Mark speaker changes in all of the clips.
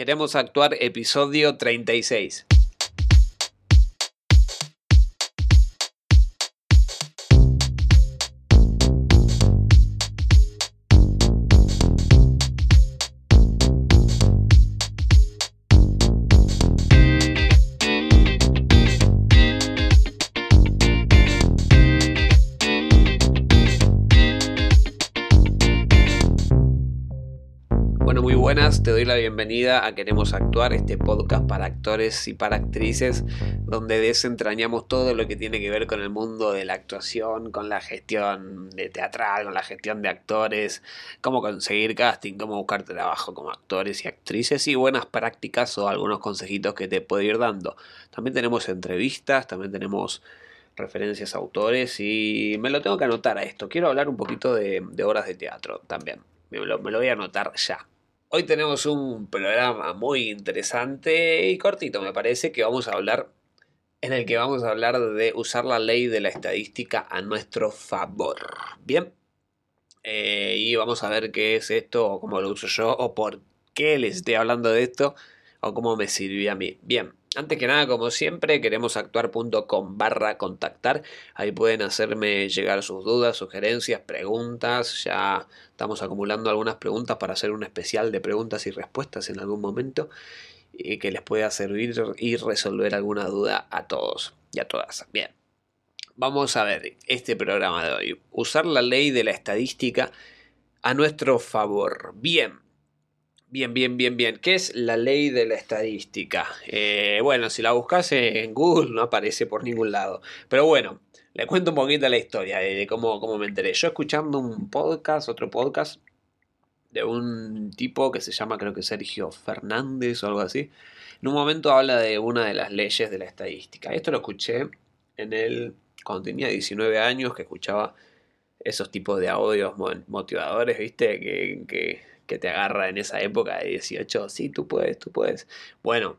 Speaker 1: Queremos actuar episodio 36. Te doy la bienvenida a Queremos Actuar, este podcast para actores y para actrices, donde desentrañamos todo lo que tiene que ver con el mundo de la actuación, con la gestión de teatral, con la gestión de actores, cómo conseguir casting, cómo buscar trabajo como actores y actrices y buenas prácticas o algunos consejitos que te puedo ir dando. También tenemos entrevistas, también tenemos referencias a autores y me lo tengo que anotar a esto. Quiero hablar un poquito de, obras de teatro también. Me lo voy a anotar ya. Hoy tenemos un programa muy interesante y cortito, me parece, que vamos a hablar, en el que vamos a hablar de usar la ley de la estadística a nuestro favor. Bien, eh, y vamos a ver qué es esto, o cómo lo uso yo, o por qué les estoy hablando de esto, o cómo me sirvió a mí. Bien, antes que nada, como siempre, queremos actuar.com barra contactar. Ahí pueden hacerme llegar sus dudas, sugerencias, preguntas. Ya estamos acumulando algunas preguntas para hacer un especial de preguntas y respuestas en algún momento y que les pueda servir y resolver alguna duda a todos y a todas. Bien, vamos a ver este programa de hoy. Usar la ley de la estadística a nuestro favor. Bien. Bien, bien, bien, bien. ¿Qué es la ley de la estadística? Eh, bueno, si la buscas en Google no aparece por ningún lado. Pero bueno, le cuento un poquito la historia de cómo, cómo me enteré. Yo escuchando un podcast, otro podcast, de un tipo que se llama creo que Sergio Fernández o algo así. En un momento habla de una de las leyes de la estadística. Esto lo escuché en el cuando tenía 19 años, que escuchaba esos tipos de audios motivadores, ¿viste? Que, que que te agarra en esa época de 18, sí, tú puedes, tú puedes. Bueno,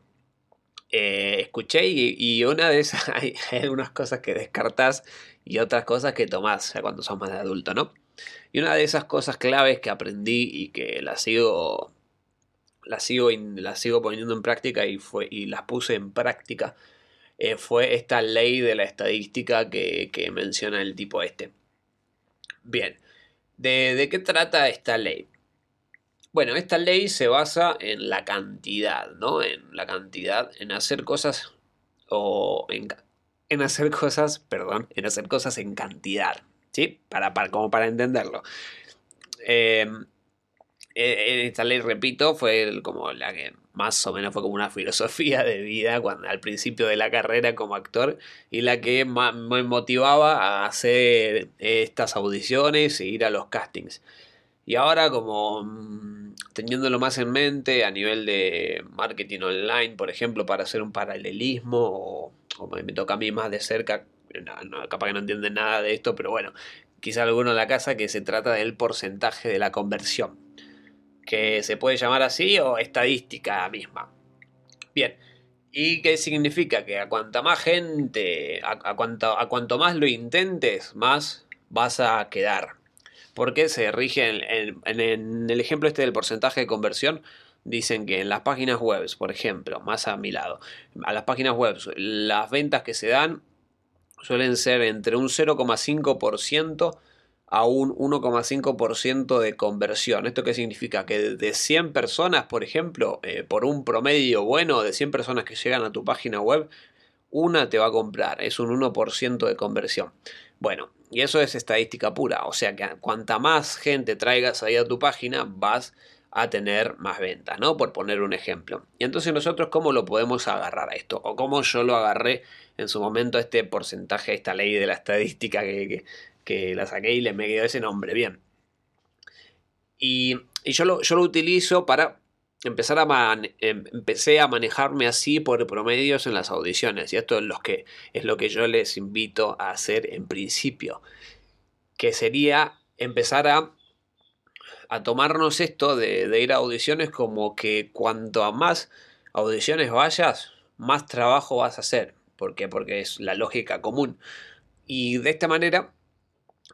Speaker 1: eh, escuché y, una de esas, hay, algunas cosas que descartás y otras cosas que tomás cuando sos más de adulto, ¿no? Y una de esas cosas claves que aprendí y que las sigo, las sigo, sigo poniendo en práctica y, fue, y las puse en práctica eh, fue esta ley de la estadística que, menciona el tipo este. Bien, ¿De, ¿de qué trata esta ley? Bueno, esta ley se basa en la cantidad, ¿no? En la cantidad, en hacer cosas o en, hacer cosas, perdón, en hacer cosas en cantidad, ¿sí? Para, para, como para entenderlo. Em, eh, esta ley, repito, fue como la que más o menos fue como una filosofía de vida cuando, al principio de la carrera como actor y la que me motivaba a hacer estas audiciones e ir a los castings. Y ahora como mm, teniéndolo más en mente a nivel de marketing online, por ejemplo, para hacer un paralelismo, o, me toca a mí más de cerca, capaz que no entienden nada de esto, pero bueno, quizá alguno en la casa que se trata del porcentaje de la conversión, que se puede llamar así o estadística misma. Bien, ¿y qué significa? Que a cuanta más gente, a, cuanto, a cuanto más lo intentes, más vas a quedar porque se rige en, el ejemplo este del porcentaje de conversión. Dicen que en las páginas web, por ejemplo, más a mi lado, a las páginas web, las ventas que se dan suelen ser entre un 0,5% a un 1,5% de conversión. ¿Esto qué significa? Que de 100 personas, por ejemplo, eh, por un promedio bueno de 100 personas que llegan a tu página web, una te va a comprar. Es un 1% de conversión. Bueno, y eso es estadística pura, o sea que cuanta más gente traigas ahí a tu página, vas a tener más ventas, ¿no? Por poner un ejemplo. Y entonces nosotros, ¿cómo lo podemos agarrar a esto? O cómo yo lo agarré en su momento este porcentaje, esta ley de la estadística que, que, la saqué y le me quedó ese nombre, bien. Y, y yo, lo, yo lo utilizo para empezar a em, empecé a manejarme así por promedios en las audiciones y esto es lo que es lo que yo les invito a hacer en principio que sería empezar a, a tomarnos esto de, ir a audiciones como que cuanto a más audiciones vayas más trabajo vas a hacer ¿por qué? porque es la lógica común y de esta manera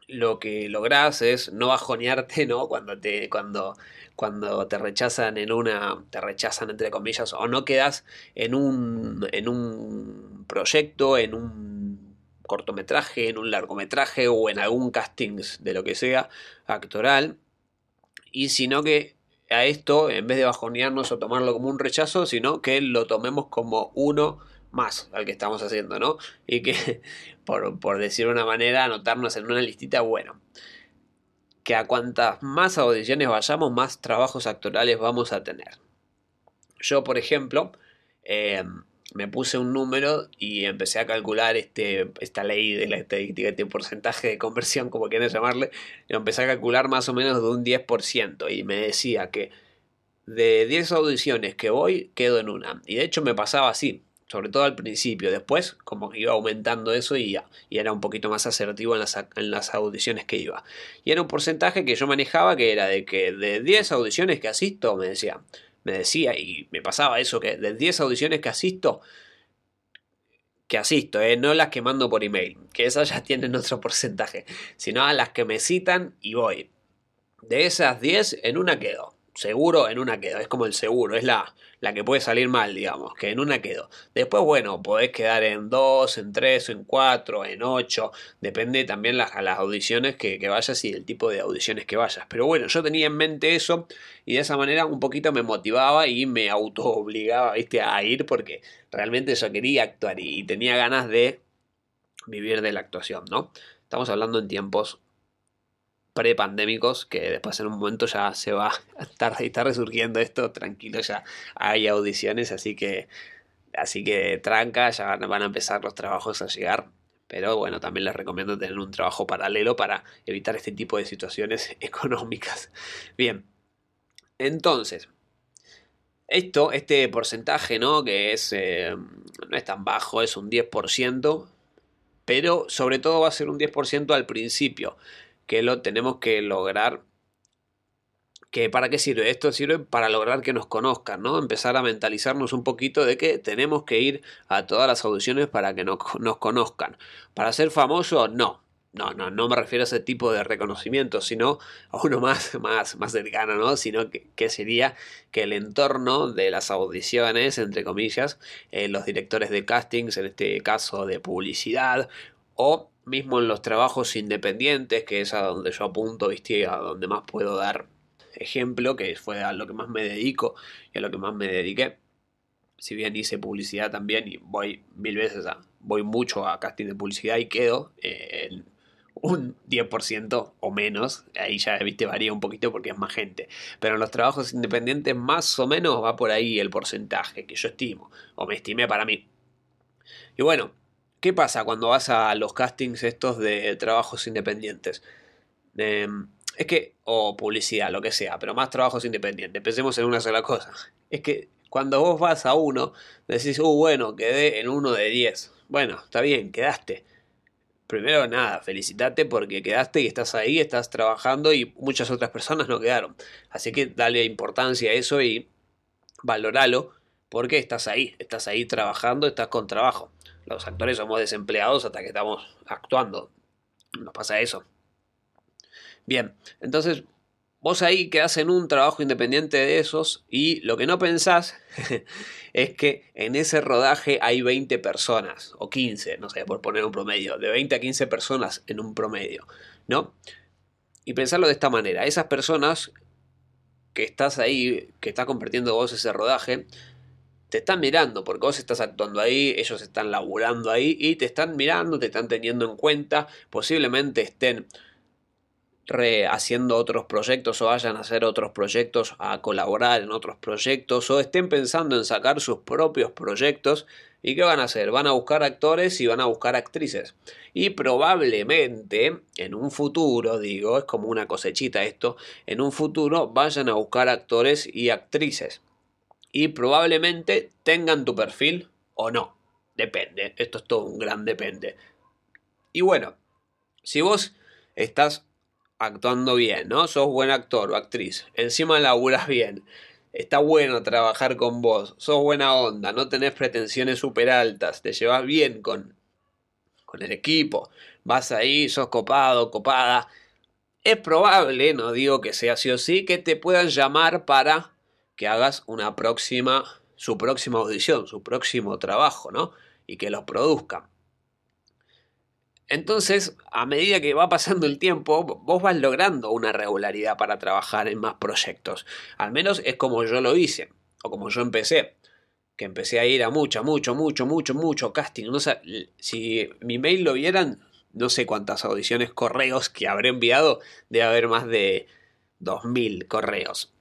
Speaker 1: lo que lográs es no bajonearte, ¿no? Cuando te, cuando, cuando te rechazan en una, te rechazan entre comillas, o no quedas en un, en un proyecto, en un cortometraje, en un largometraje o en algún casting de lo que sea actoral, y sino que a esto, en vez de bajonearnos o tomarlo como un rechazo, sino que lo tomemos como uno más al que estamos haciendo, ¿no? Y que, por, por decir una manera, anotarnos en una listita, bueno, que a cuantas más audiciones vayamos, más trabajos actorales vamos a tener. Yo, por ejemplo, eh, me puse un número y empecé a calcular este, esta ley de la estadística, este porcentaje de conversión, como quieran llamarle, lo empecé a calcular más o menos de un 10% y me decía que de 10 audiciones que voy, quedo en una. Y de hecho me pasaba así sobre todo al principio. Después, como iba aumentando eso y, y era un poquito más asertivo en las, en las, audiciones que iba. Y era un porcentaje que yo manejaba que era de que de 10 audiciones que asisto, me decía, me decía, y me pasaba eso, que de 10 audiciones que asisto, que asisto, eh, no las que mando por email, que esas ya tienen otro porcentaje, sino a las que me citan y voy. De esas 10, en una quedo seguro en una quedo. Es como el seguro, es la, la que puede salir mal, digamos, que en una quedo. Después, bueno, podés quedar en dos, en tres, en cuatro, en ocho. Depende también las, las audiciones que, que, vayas y el tipo de audiciones que vayas. Pero bueno, yo tenía en mente eso y de esa manera un poquito me motivaba y me auto obligaba, viste, a ir porque realmente yo quería actuar y tenía ganas de vivir de la actuación, ¿no? Estamos hablando en tiempos prepandémicos, que después en un momento ya se va a estar, está resurgiendo esto, tranquilo, ya hay audiciones, así que, así que tranca, ya van a empezar los trabajos a llegar. Pero bueno, también les recomiendo tener un trabajo paralelo para evitar este tipo de situaciones económicas. Bien, entonces, esto, este porcentaje, ¿no? Que es, eh, no es tan bajo, es un 10%, pero sobre todo va a ser un 10% al principio que lo tenemos que lograr. ¿Que ¿Para qué sirve? Esto sirve para lograr que nos conozcan, ¿no? Empezar a mentalizarnos un poquito de que tenemos que ir a todas las audiciones para que nos, conozcan. ¿Para ser famoso? No. No, no, no me refiero a ese tipo de reconocimiento, sino a uno más, más, más cercano, ¿no? Sino que, sería que el entorno de las audiciones, entre comillas, eh, los directores de castings, en este caso de publicidad, o mismo en los trabajos independientes, que es a donde yo apunto, ¿viste? a donde más puedo dar ejemplo, que fue a lo que más me dedico y a lo que más me dediqué. Si bien hice publicidad también y voy mil veces a, voy mucho a casting de publicidad y quedo eh, en un 10% o menos, ahí ya viste varía un poquito porque es más gente, pero en los trabajos independientes más o menos va por ahí el porcentaje que yo estimo o me estimé para mí. Y bueno, ¿Qué pasa cuando vas a los castings estos de trabajos independientes? Em, es que, o publicidad, lo que sea, pero más trabajos independientes. Pensemos en una sola cosa. Es que cuando vos vas a uno, decís, uh, bueno, quedé en uno de 10. Bueno, está bien, quedaste. Primero nada, felicitate porque quedaste y estás ahí, estás trabajando y muchas otras personas no quedaron. Así que dale importancia a eso y valoralo porque estás ahí, estás ahí trabajando, estás con trabajo. Los actores somos desempleados hasta que estamos actuando. Nos pasa eso. Bien, entonces vos ahí quedás en un trabajo independiente de esos y lo que no pensás es que en ese rodaje hay 20 personas o 15, no sé, por poner un promedio, de 20 a 15 personas en un promedio, ¿no? Y pensarlo de esta manera, esas personas que estás ahí, que estás compartiendo vos ese rodaje, te están mirando, porque vos estás actuando ahí, ellos están laburando ahí y te están mirando, te están teniendo en cuenta, posiblemente estén haciendo otros proyectos o vayan a hacer otros proyectos, a colaborar en otros proyectos o estén pensando en sacar sus propios proyectos. ¿Y qué van a hacer? Van a buscar actores y van a buscar actrices. Y probablemente en un futuro, digo, es como una cosechita esto, en un futuro vayan a buscar actores y actrices y probablemente tengan tu perfil o no. Depende, esto es todo un gran depende. Y bueno, si vos estás actuando bien, ¿no? Sos buen actor o actriz, encima laburas bien, está bueno trabajar con vos, sos buena onda, no tenés pretensiones súper altas, te llevas bien con, con el equipo, vas ahí, sos copado, copada. Es probable, no digo que sea sí o sí, que te puedan llamar para que hagas una próxima, su próxima audición, su próximo trabajo, ¿no? Y que lo produzcan. Entonces, a medida que va pasando el tiempo, vos vas logrando una regularidad para trabajar en más proyectos. Al menos es como yo lo hice, o como yo empecé. Que empecé a ir a mucho, mucho, mucho, mucho, mucho casting. No sé, si mi mail lo vieran, no sé cuántas audiciones, correos que habré enviado. Debe haber más de 2.000 correos.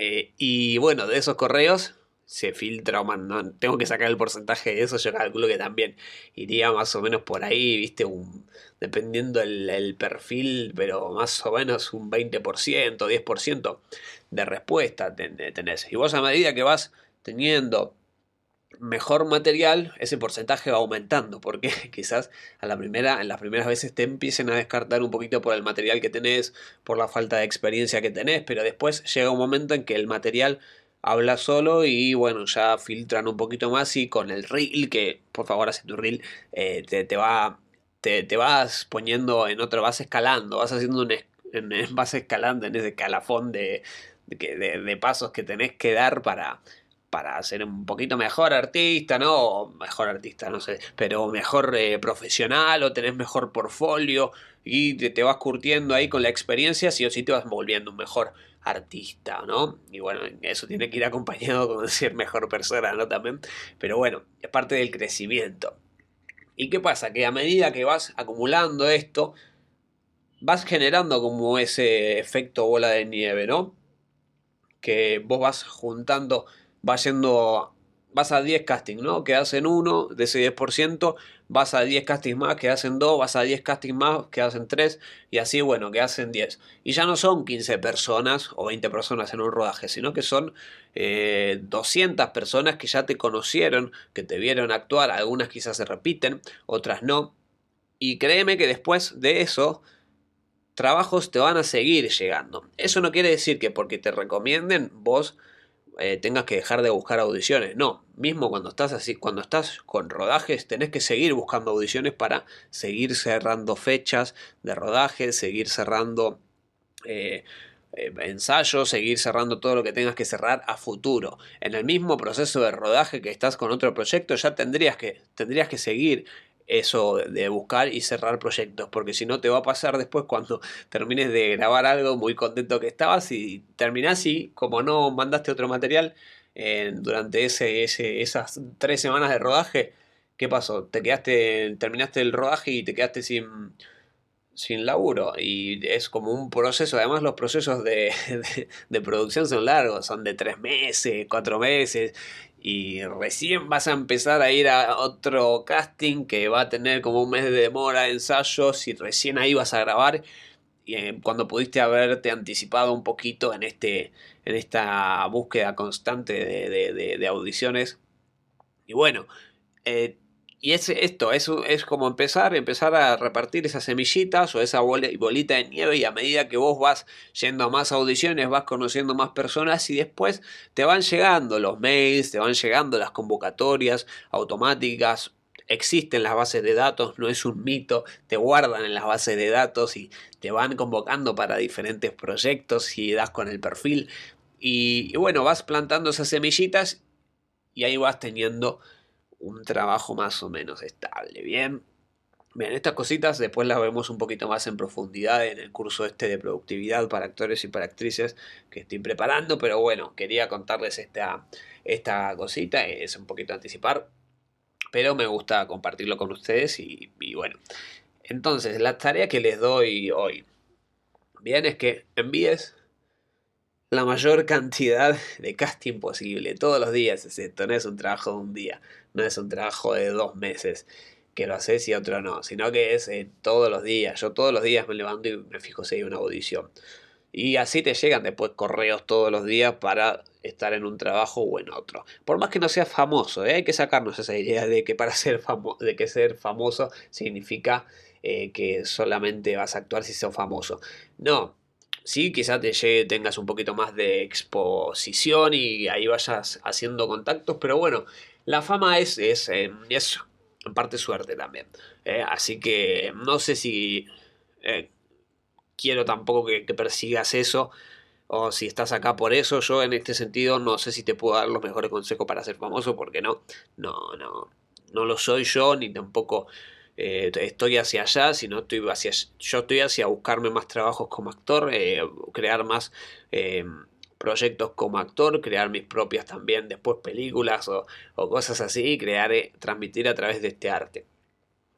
Speaker 1: Eh, y bueno, de esos correos se filtra, man, tengo que sacar el porcentaje de eso, yo calculo que también iría más o menos por ahí, viste, un, dependiendo el, perfil, pero más o menos un 20%, 10% de respuesta tenés. Y vos a medida que vas teniendo mejor material, ese porcentaje va aumentando, porque quizás a la primera, en las primeras veces te empiecen a descartar un poquito por el material que tenés, por la falta de experiencia que tenés, pero después llega un momento en que el material habla solo y bueno, ya filtran un poquito más y con el reel, que por favor hace tu reel, eh, te, va, te, vas poniendo en otro, vas escalando, vas haciendo un, vas escalando en ese calafón de, de, de, pasos que tenés que dar para, para ser un poquito mejor artista, ¿no? O mejor artista, no sé, pero mejor eh, profesional o tenés mejor portfolio y te, vas curtiendo ahí con la experiencia, si o sí te vas volviendo un mejor artista, ¿no? Y bueno, eso tiene que ir acompañado con ser mejor persona, ¿no? También, pero bueno, es parte del crecimiento. ¿Y qué pasa? Que a medida que vas acumulando esto, vas generando como ese efecto bola de nieve, ¿no? Que vos vas juntando, vas yendo vas a 10 castings, ¿no? Que hacen uno de ese 10%, vas a 10 castings más, que hacen 2, vas a 10 castings más, que hacen 3, y así, bueno, que hacen 10. Y ya no son 15 personas o 20 personas en un rodaje, sino que son 200 eh, personas que ya te conocieron, que te vieron actuar, algunas quizás se repiten, otras no. Y créeme que después de eso, trabajos te van a seguir llegando. Eso no quiere decir que porque te recomienden, vos eh, tengas que dejar de buscar audiciones. No, mismo cuando estás así, cuando estás con rodajes, tenés que seguir buscando audiciones para seguir cerrando fechas de rodaje, seguir cerrando eh, eh, ensayos, seguir cerrando todo lo que tengas que cerrar a futuro. En el mismo proceso de rodaje que estás con otro proyecto, ya tendrías que, tendrías que seguir eso de buscar y cerrar proyectos, porque si no te va a pasar después cuando termines de grabar algo muy contento que estabas y terminás y como no mandaste otro material eh, durante ese, esas tres semanas de rodaje, ¿qué pasó? Te quedaste, terminaste el rodaje y te quedaste sin, sin laburo y es como un proceso, además los procesos de, de, producción son largos, son de tres meses, cuatro meses y recién vas a empezar a ir a otro casting que va a tener como un mes de demora, ensayos y recién ahí vas a grabar y, eh, cuando pudiste haberte anticipado un poquito en, este, en esta búsqueda constante de, audiciones. Y bueno, eh, y es esto, es, es como empezar, empezar a repartir esas semillitas o esa bolita de nieve y a medida que vos vas yendo a más audiciones, vas conociendo más personas y después te van llegando los mails, te van llegando las convocatorias automáticas, existen las bases de datos, no es un mito, te guardan en las bases de datos y te van convocando para diferentes proyectos y das con el perfil. Y, y bueno, vas plantando esas semillitas y ahí vas teniendo un trabajo más o menos estable. Bien. Bien, estas cositas después las vemos un poquito más en profundidad en el curso este de productividad para actores y para actrices que estoy preparando, pero bueno, quería contarles esta, esta cosita, es un poquito anticipar, pero me gusta compartirlo con ustedes y, y bueno. Entonces, la tarea que les doy hoy, bien, es que envíes la mayor cantidad de casting posible. Todos los días es esto, no es un trabajo de un día, no es un trabajo de dos meses que lo haces y otro no, sino que es eh, todos los días. Yo todos los días me levanto y me fijo si hay una audición. Y así te llegan después correos todos los días para estar en un trabajo o en otro. Por más que no sea famoso, ¿eh? hay que sacarnos esa idea de que para ser, famoso de que ser famoso significa eh, que solamente vas a actuar si sos famoso. No, sí, quizás te llegue, tengas un poquito más de exposición y ahí vayas haciendo contactos, pero bueno, la fama es, es, em, es en parte suerte también. ¿eh? así que no sé si eh, quiero tampoco que, persigas eso o si estás acá por eso. Yo en este sentido no sé si te puedo dar los mejores consejos para ser famoso porque no, no, no, no lo soy yo ni tampoco eh, estoy hacia allá, sino estoy hacia, yo estoy hacia buscarme más trabajos como actor, crear más proyectos como actor, crear mis propias también después películas o, cosas así, crear, eh, transmitir a través de este arte.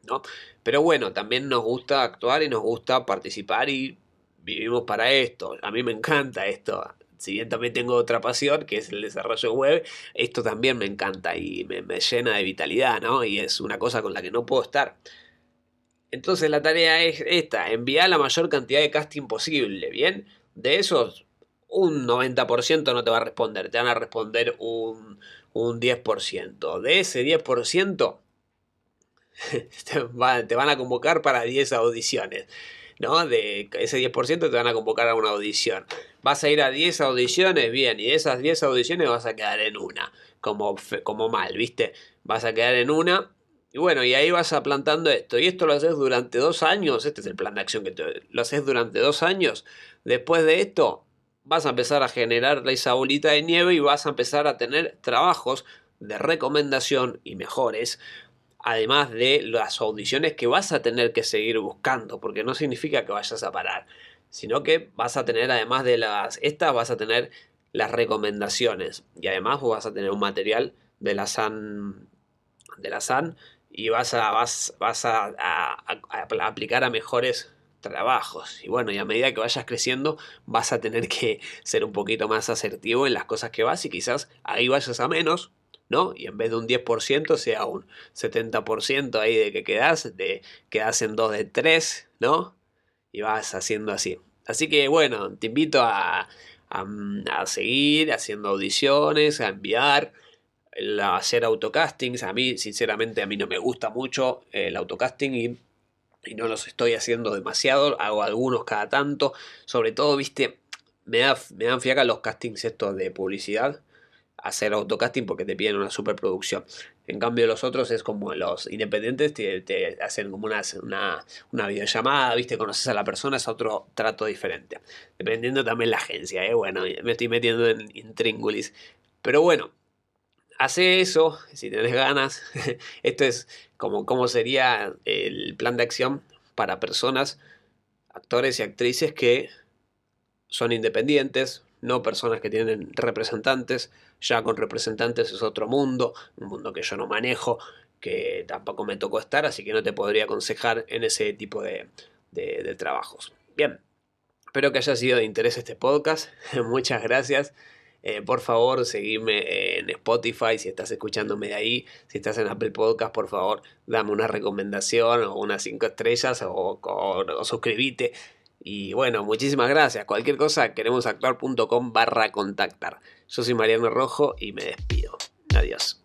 Speaker 1: ¿no? Pero bueno, también nos gusta actuar y nos gusta participar y vivimos para esto. A mí me encanta esto. Si bien también tengo otra pasión, que es el desarrollo web, esto también me encanta y me, llena de vitalidad, ¿no? Y es una cosa con la que no puedo estar. Entonces la tarea es esta, enviar la mayor cantidad de casting posible, ¿bien? De esos un 90% no te va a responder, te van a responder un, 10%. De ese 10%, te, te van a convocar para 10 audiciones. ¿No? De ese 10% te van a convocar a una audición. Vas a ir a 10 audiciones, bien, y de esas 10 audiciones vas a quedar en una, como, como mal, ¿viste? Vas a quedar en una, y bueno, y ahí vas plantando esto, y esto lo haces durante dos años, este es el plan de acción que te, lo haces durante dos años, después de esto vas a empezar a generar esa bolita de nieve y vas a empezar a tener trabajos de recomendación y mejores, además de las audiciones que vas a tener que seguir buscando, porque no significa que vayas a parar, sino que vas a tener, además de las estas, vas a tener las recomendaciones y además vas a tener un material de la SAN, de la SAN y vas a, vas, vas a aplicar a mejores trabajos. Y bueno, y a medida que vayas creciendo, vas a tener que ser un poquito más asertivo en las cosas que vas y quizás ahí vayas a menos, ¿no? Y en vez de un 10% sea un 70% ahí de que quedas, de quedas en 2 de 3, ¿no? Y vas haciendo así. Así que bueno, te invito a, a, seguir haciendo audiciones, a enviar a hacer autocastings. A mí, sinceramente, a mí no me gusta mucho el autocasting y y no los estoy haciendo demasiado, hago algunos cada tanto, sobre todo, viste, me, da, me dan fiaca los castings estos de publicidad, hacer autocasting porque te piden una superproducción. En cambio los otros es como los independientes te, hacen como una, una, videollamada, viste, conoces a la persona, es otro trato diferente. Dependiendo también la agencia, ¿eh? bueno, me estoy metiendo en intríngulis. Pero bueno, hace eso, si tenés ganas. Esto es como cómo sería el plan de acción para personas, actores y actrices que son independientes, no personas que tienen representantes. Ya con representantes es otro mundo, un mundo que yo no manejo, que tampoco me tocó estar, así que no te podría aconsejar en ese tipo de, de trabajos. Bien, espero que haya sido de interés este podcast. Muchas gracias. Eh, por favor, seguime en Spotify si estás escuchándome de ahí. Si estás en Apple Podcast, por favor, dame una recomendación o unas 5 estrellas o, o, suscríbete. Y bueno, muchísimas gracias. Cualquier cosa, queremosactuar.com barra contactar. Yo soy Mariano Rojo y me despido. Adiós.